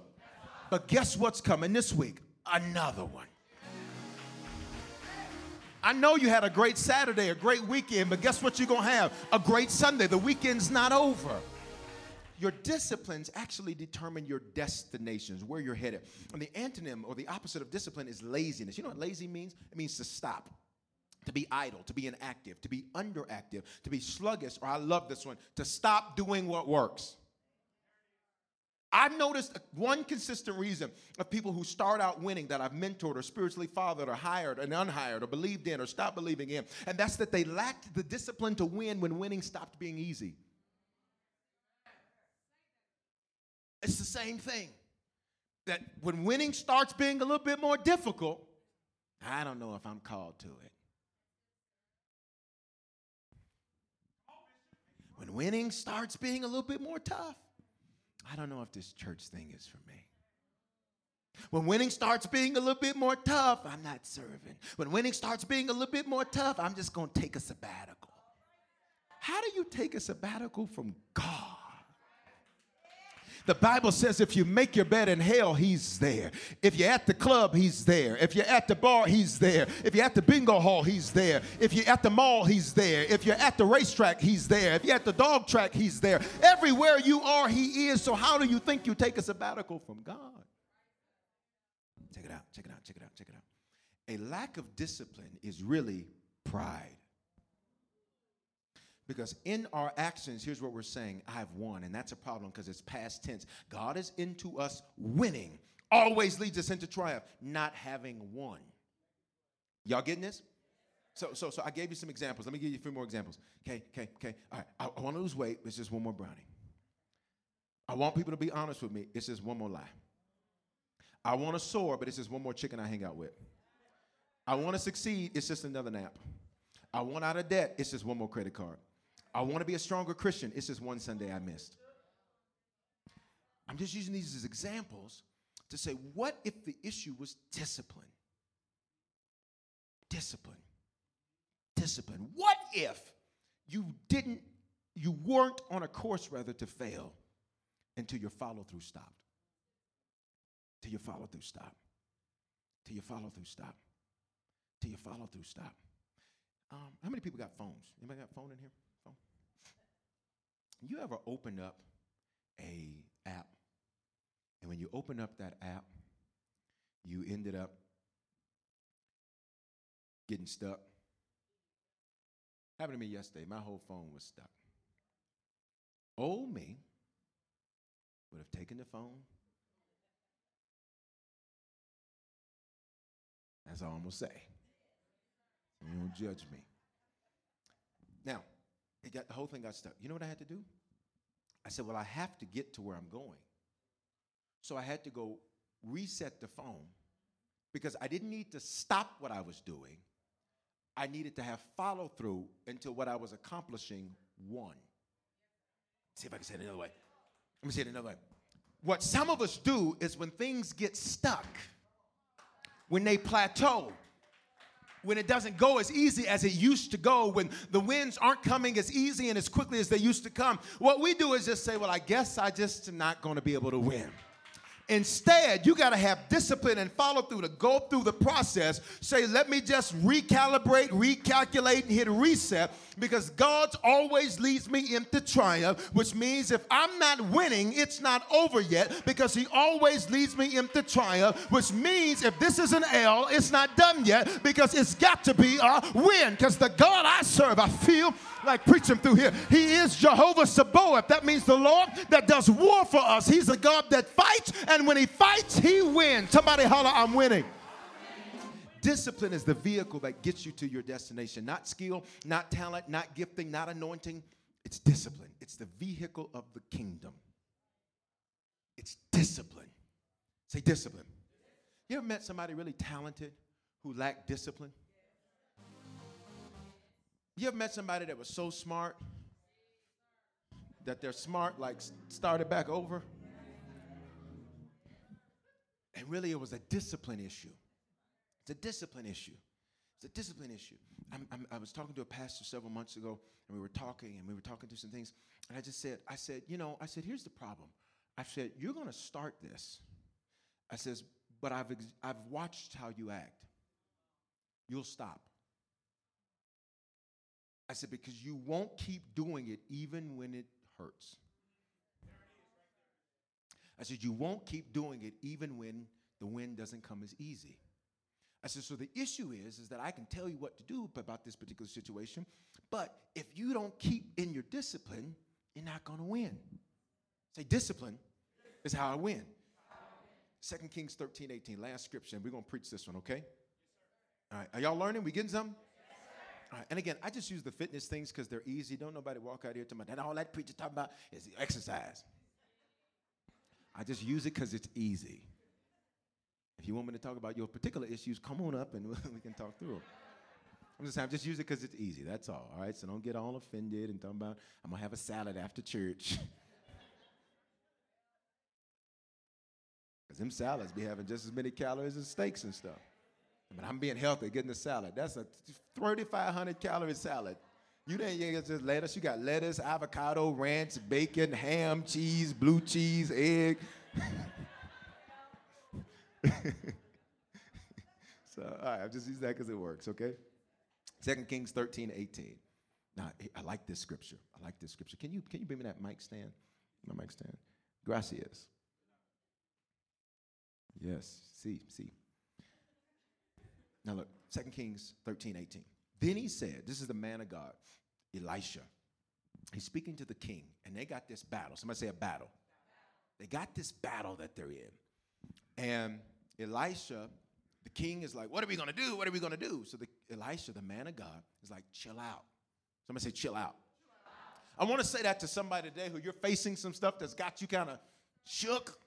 But guess what's coming this week? Another one. I know you had a great Saturday, a great weekend, but guess what you're going to have? A great Sunday. The weekend's not over. Your disciplines actually determine your destinations, where you're headed. And the antonym or the opposite of discipline is laziness. You know what lazy means? It means to stop to be idle, to be inactive, to be underactive, to be sluggish, or I love this one, to stop doing what works. I've noticed one consistent reason of people who start out winning that I've mentored or spiritually fathered or hired and unhired or believed in or stopped believing in, and that's that they lacked the discipline to win when winning stopped being easy. It's the same thing. That when winning starts being a little bit more difficult, I don't know if I'm called to it. When winning starts being a little bit more tough, I don't know if this church thing is for me. When winning starts being a little bit more tough, I'm not serving. When winning starts being a little bit more tough, I'm just going to take a sabbatical. How do you take a sabbatical from God? The Bible says if you make your bed in hell, he's there. If you're at the club, he's there. If you're at the bar, he's there. If you're at the bingo hall, he's there. If you're at the mall, he's there. If you're at the racetrack, he's there. If you're at the dog track, he's there. Everywhere you are, he is. So how do you think you take a sabbatical from God? Check it out, check it out, check it out, check it out. A lack of discipline is really pride. Because in our actions, here's what we're saying I've won. And that's a problem because it's past tense. God is into us winning, always leads us into triumph, not having won. Y'all getting this? So, so, so I gave you some examples. Let me give you a few more examples. Okay, okay, okay. All right. I, I want to lose weight. It's just one more brownie. I want people to be honest with me. It's just one more lie. I want to soar, but it's just one more chicken I hang out with. I want to succeed. It's just another nap. I want out of debt. It's just one more credit card. I want to be a stronger Christian. It's just one Sunday I missed. I'm just using these as examples to say, what if the issue was discipline? Discipline. Discipline. What if you didn't, you weren't on a course rather to fail until your follow through stopped? Till your follow through stopped. Till your follow through stopped. Till your follow through stop. Um, how many people got phones? Anybody got a phone in here? You ever opened up a app, and when you open up that app, you ended up getting stuck? Happened to me yesterday. My whole phone was stuck. Old me would have taken the phone. That's all I'm gonna say. You don't judge me. Now, it got the whole thing got stuck. You know what I had to do? I said, Well, I have to get to where I'm going. So I had to go reset the phone because I didn't need to stop what I was doing. I needed to have follow through until what I was accomplishing won. See if I can say it another way. Let me say it another way. What some of us do is when things get stuck, when they plateau, when it doesn't go as easy as it used to go, when the winds aren't coming as easy and as quickly as they used to come, what we do is just say, Well, I guess I just am not going to be able to win. Instead, you got to have discipline and follow through to go through the process. Say, let me just recalibrate, recalculate, and hit reset because God always leads me into triumph, which means if I'm not winning, it's not over yet because He always leads me into triumph, which means if this is an L, it's not done yet because it's got to be a win because the God I serve, I feel like preaching through here. He is Jehovah Sabaoth. That means the Lord that does war for us. He's a God that fights, and when He fights, He wins. Somebody holler, I'm winning. Discipline is the vehicle that gets you to your destination. Not skill, not talent, not gifting, not anointing. It's discipline. It's the vehicle of the kingdom. It's discipline. Say discipline. You ever met somebody really talented who lacked discipline? You ever met somebody that was so smart that they're smart like started back over? And really, it was a discipline issue. It's a discipline issue. It's a discipline issue. I'm, I'm, i was talking to a pastor several months ago, and we were talking, and we were talking through some things. And I just said, I said, you know, I said, here's the problem. I said, you're going to start this. I says, but I've, ex- I've watched how you act. You'll stop. I said, because you won't keep doing it even when it hurts. I said, you won't keep doing it even when the win doesn't come as easy. I said, so the issue is, is that I can tell you what to do about this particular situation, but if you don't keep in your discipline, you're not to win. Say, discipline is how I win. 2 Kings 13, 18, last scripture, and we're to preach this one, okay? All right, are y'all learning? We getting some? And again, I just use the fitness things because they're easy. Don't nobody walk out here talking about that. All that preacher talking about is exercise. I just use it because it's easy. If you want me to talk about your particular issues, come on up and we can talk through them. I'm just saying, just use it because it's easy. That's all. All right. So don't get all offended and talking about I'm gonna have a salad after church. Because them salads be having just as many calories as steaks and stuff. But I'm being healthy, getting a salad. That's a 3,500 calorie salad. You didn't get just lettuce. You got lettuce, avocado, ranch, bacon, ham, cheese, blue cheese, egg. so, all right, I'm just using that because it works, okay? Second Kings 13, 18. Now, I like this scripture. I like this scripture. Can you, can you bring me that mic stand? My mic stand. Gracias. Yes, see, see. Now look, 2 Kings 13, 18. Then he said, This is the man of God, Elisha. He's speaking to the king, and they got this battle. Somebody say a battle. They got this battle that they're in. And Elisha, the king, is like, What are we gonna do? What are we gonna do? So the Elisha, the man of God, is like, chill out. Somebody say, chill out. I want to say that to somebody today who you're facing some stuff that's got you kind of shook,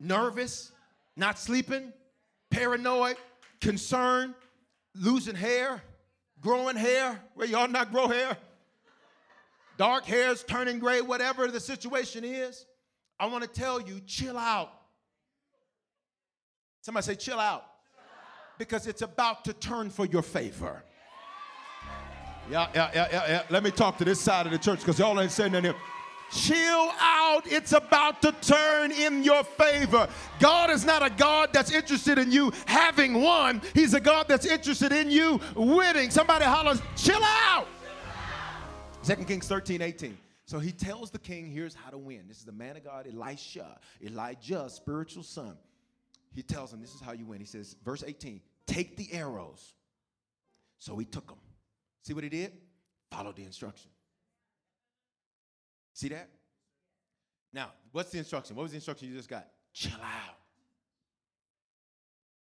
nervous, not sleeping, paranoid, concerned, losing hair, growing hair, where y'all not grow hair, dark hairs turning gray, whatever the situation is. I want to tell you, chill out. Somebody say, chill out. Because it's about to turn for your favor. Yeah, yeah, yeah, yeah, yeah. Let me talk to this side of the church because y'all ain't saying anything. Chill out. It's about to turn in your favor. God is not a God that's interested in you having won, He's a God that's interested in you winning. Somebody hollers, chill out. 2 Kings 13, 18. So he tells the king, here's how to win. This is the man of God, Elisha, Elijah's spiritual son. He tells him, this is how you win. He says, verse 18, take the arrows. So he took them. See what he did? Follow the instruction. See that? Now, what's the instruction? What was the instruction you just got? Chill out.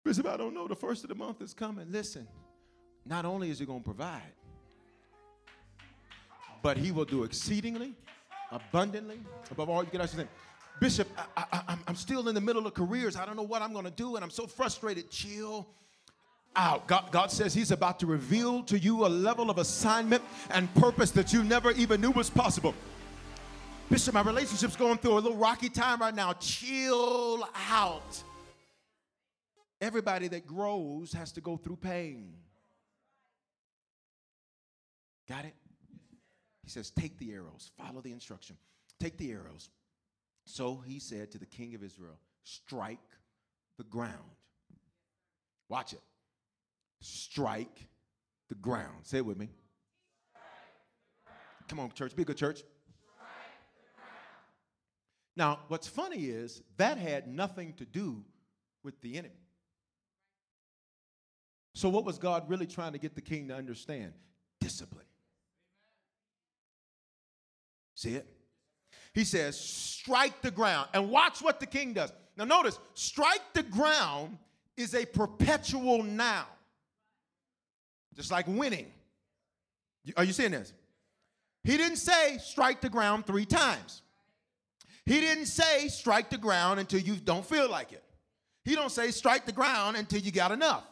Bishop, I don't know. The first of the month is coming. Listen, not only is he going to provide, but he will do exceedingly, abundantly, above all you can understand. Bishop, I, I, I'm still in the middle of careers. I don't know what I'm going to do, and I'm so frustrated. Chill out. God, God says He's about to reveal to you a level of assignment and purpose that you never even knew was possible. Bishop, my relationship's going through a little rocky time right now. Chill out. Everybody that grows has to go through pain. Got it? He says, Take the arrows, follow the instruction. Take the arrows. So he said to the king of Israel, Strike the ground. Watch it. Strike the ground. Say it with me. Come on, church. Be a good church. Now, what's funny is that had nothing to do with the enemy. So, what was God really trying to get the king to understand? Discipline. See it? He says, strike the ground. And watch what the king does. Now, notice, strike the ground is a perpetual noun, just like winning. Are you seeing this? He didn't say strike the ground three times. He didn't say strike the ground until you don't feel like it. He don't say strike the ground until you got enough.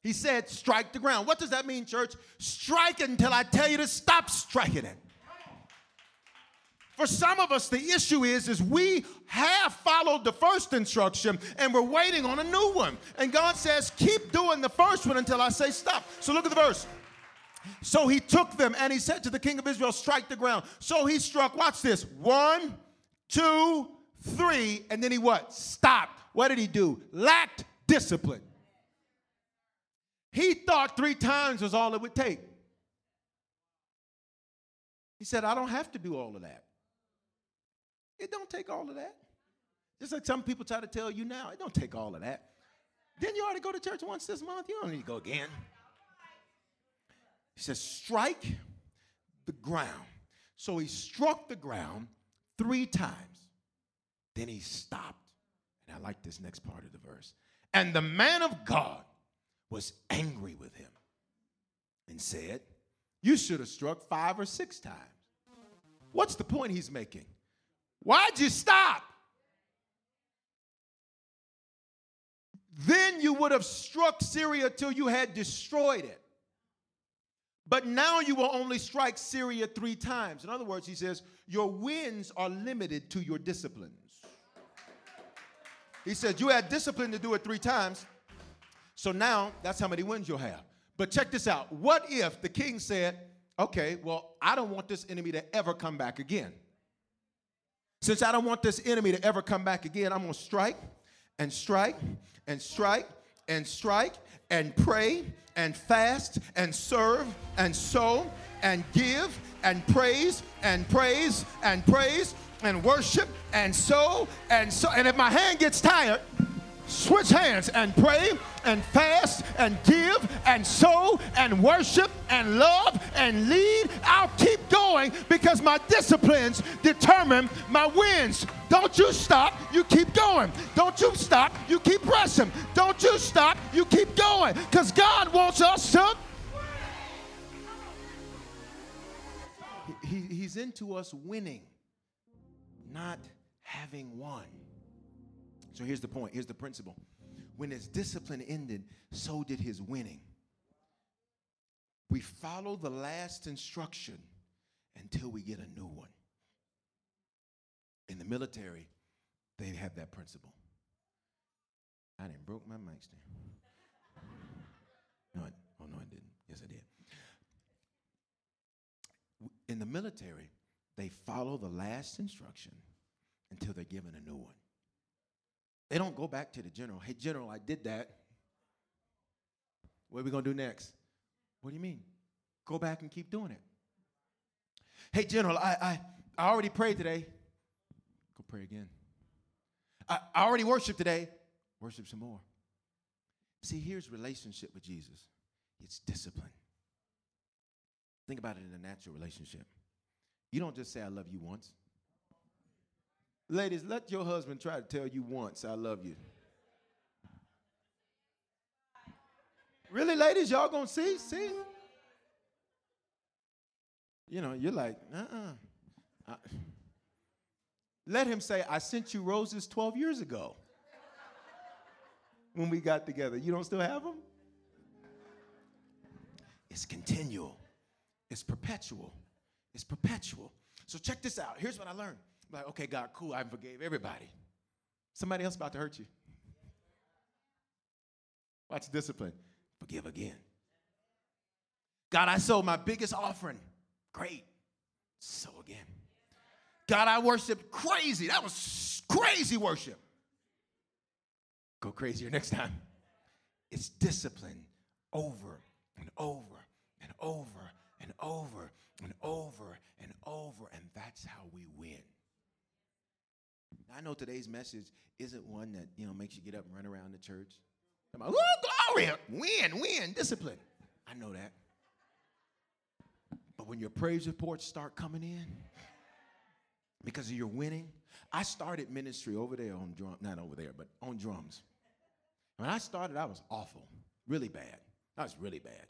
He said strike the ground. What does that mean, church? Strike it until I tell you to stop striking it. For some of us, the issue is, is we have followed the first instruction and we're waiting on a new one. And God says, keep doing the first one until I say stop. So look at the verse. So he took them and he said to the king of Israel, strike the ground. So he struck, watch this, one, two, three, and then he what? Stopped. What did he do? Lacked discipline. He thought three times was all it would take. He said, I don't have to do all of that. It don't take all of that. Just like some people try to tell you now, it don't take all of that. Then you to go to church once this month. You don't need to go again. He says, strike the ground. So he struck the ground three times. Then he stopped. And I like this next part of the verse. And the man of God was angry with him and said, You should have struck five or six times. What's the point he's making? Why'd you stop? Then you would have struck Syria till you had destroyed it. But now you will only strike Syria three times. In other words, he says, Your wins are limited to your disciplines. He said, You had discipline to do it three times. So now that's how many wins you'll have. But check this out. What if the king said, Okay, well, I don't want this enemy to ever come back again. Since I don't want this enemy to ever come back again, I'm going to strike and strike and strike and strike and pray and fast and serve and sow and give and praise and praise and praise and worship and sow and so. And if my hand gets tired, switch hands and pray and fast and give and sow and worship and love and lead. I'll keep going because my disciplines determine my wins. Don't you stop, you keep going. Don't you stop, you keep pressing. Don't you stop, you keep going because God wants us to. He, he's into us winning, not having won. So here's the point. Here's the principle. When his discipline ended, so did his winning. We follow the last instruction until we get a new one. In the military, they have that principle. I didn't broke my mic stand. No, I, oh no, I didn't. Yes, I did. In the military, they follow the last instruction until they're given a new one. They don't go back to the general. Hey, general, I did that. What are we to do next? What do you mean? Go back and keep doing it. Hey, general, I, I, I already prayed today. Pray again. I, I already worshiped today. Worship some more. See, here's relationship with Jesus it's discipline. Think about it in a natural relationship. You don't just say, I love you once. Ladies, let your husband try to tell you once, I love you. Really, ladies, y'all gonna see? See? You know, you're like, uh uh Let him say, I sent you roses 12 years ago when we got together. You don't still have them? It's continual, it's perpetual. It's perpetual. So check this out. Here's what I learned. I'm like, okay, God, cool, I forgave everybody. Somebody else about to hurt you. Watch discipline. Forgive again. God, I sold my biggest offering. Great. So again. God, I worship crazy. That was crazy worship. Go crazier next time. It's discipline over and over and over and over and over and over, and that's how we win. I know today's message isn't one that you know makes you get up and run around the church. I'm like, oh, glory, win, win, discipline. I know that. But when your praise reports start coming in because of your winning, I started ministry over there on drum, not over there, but on drums. When I started, I was awful, really bad. I was really bad.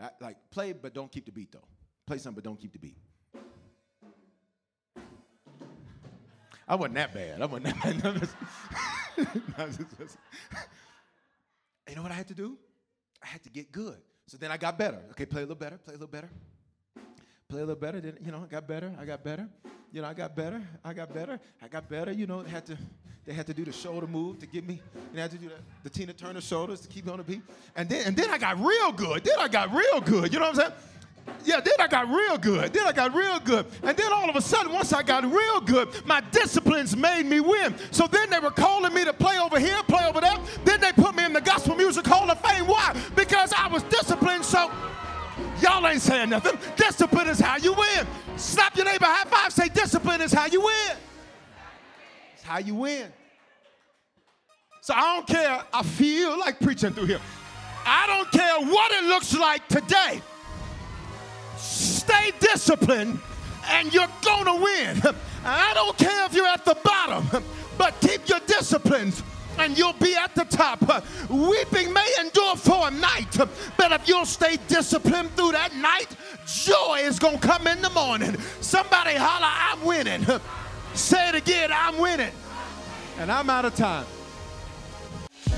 I, like play, but don't keep the beat though. Play something, but don't keep the beat. I wasn't that bad. I wasn't that bad. you know what I had to do? I had to get good. So then I got better. Okay, play a little better, play a little better. Play a little better. Then, you know, I got better. I got better. You know, I got better. I got better. I got better. You know, they had to, they had to do the shoulder move to get me. They had to do the, the Tina Turner shoulders to keep me on the beat. And then, and then I got real good. Then I got real good. You know what I'm saying? Yeah, then I got real good. Then I got real good. And then all of a sudden, once I got real good, my disciplines made me win. So then they were calling me to play over here, play over there. Then they put me in the Gospel Music Hall of Fame. Why? Because I was disciplined. So y'all ain't saying nothing. Discipline is how you win. Your neighbor high five. Say, discipline is how you win. It's how you win. So I don't care. I feel like preaching through here. I don't care what it looks like today stay disciplined and you're gonna win. I don't care if you're at the bottom, but keep your disciplines and you'll be at the top. Weeping may endure for a night, but if you'll stay disciplined through that night, joy is gonna come in the morning. Somebody holler, I'm winning. Say it again, I'm winning. And I'm out of time.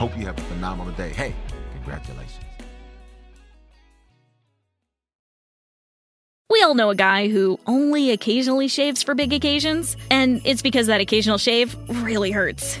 Hope you have a phenomenal day. Hey, congratulations. We all know a guy who only occasionally shaves for big occasions, and it's because that occasional shave really hurts.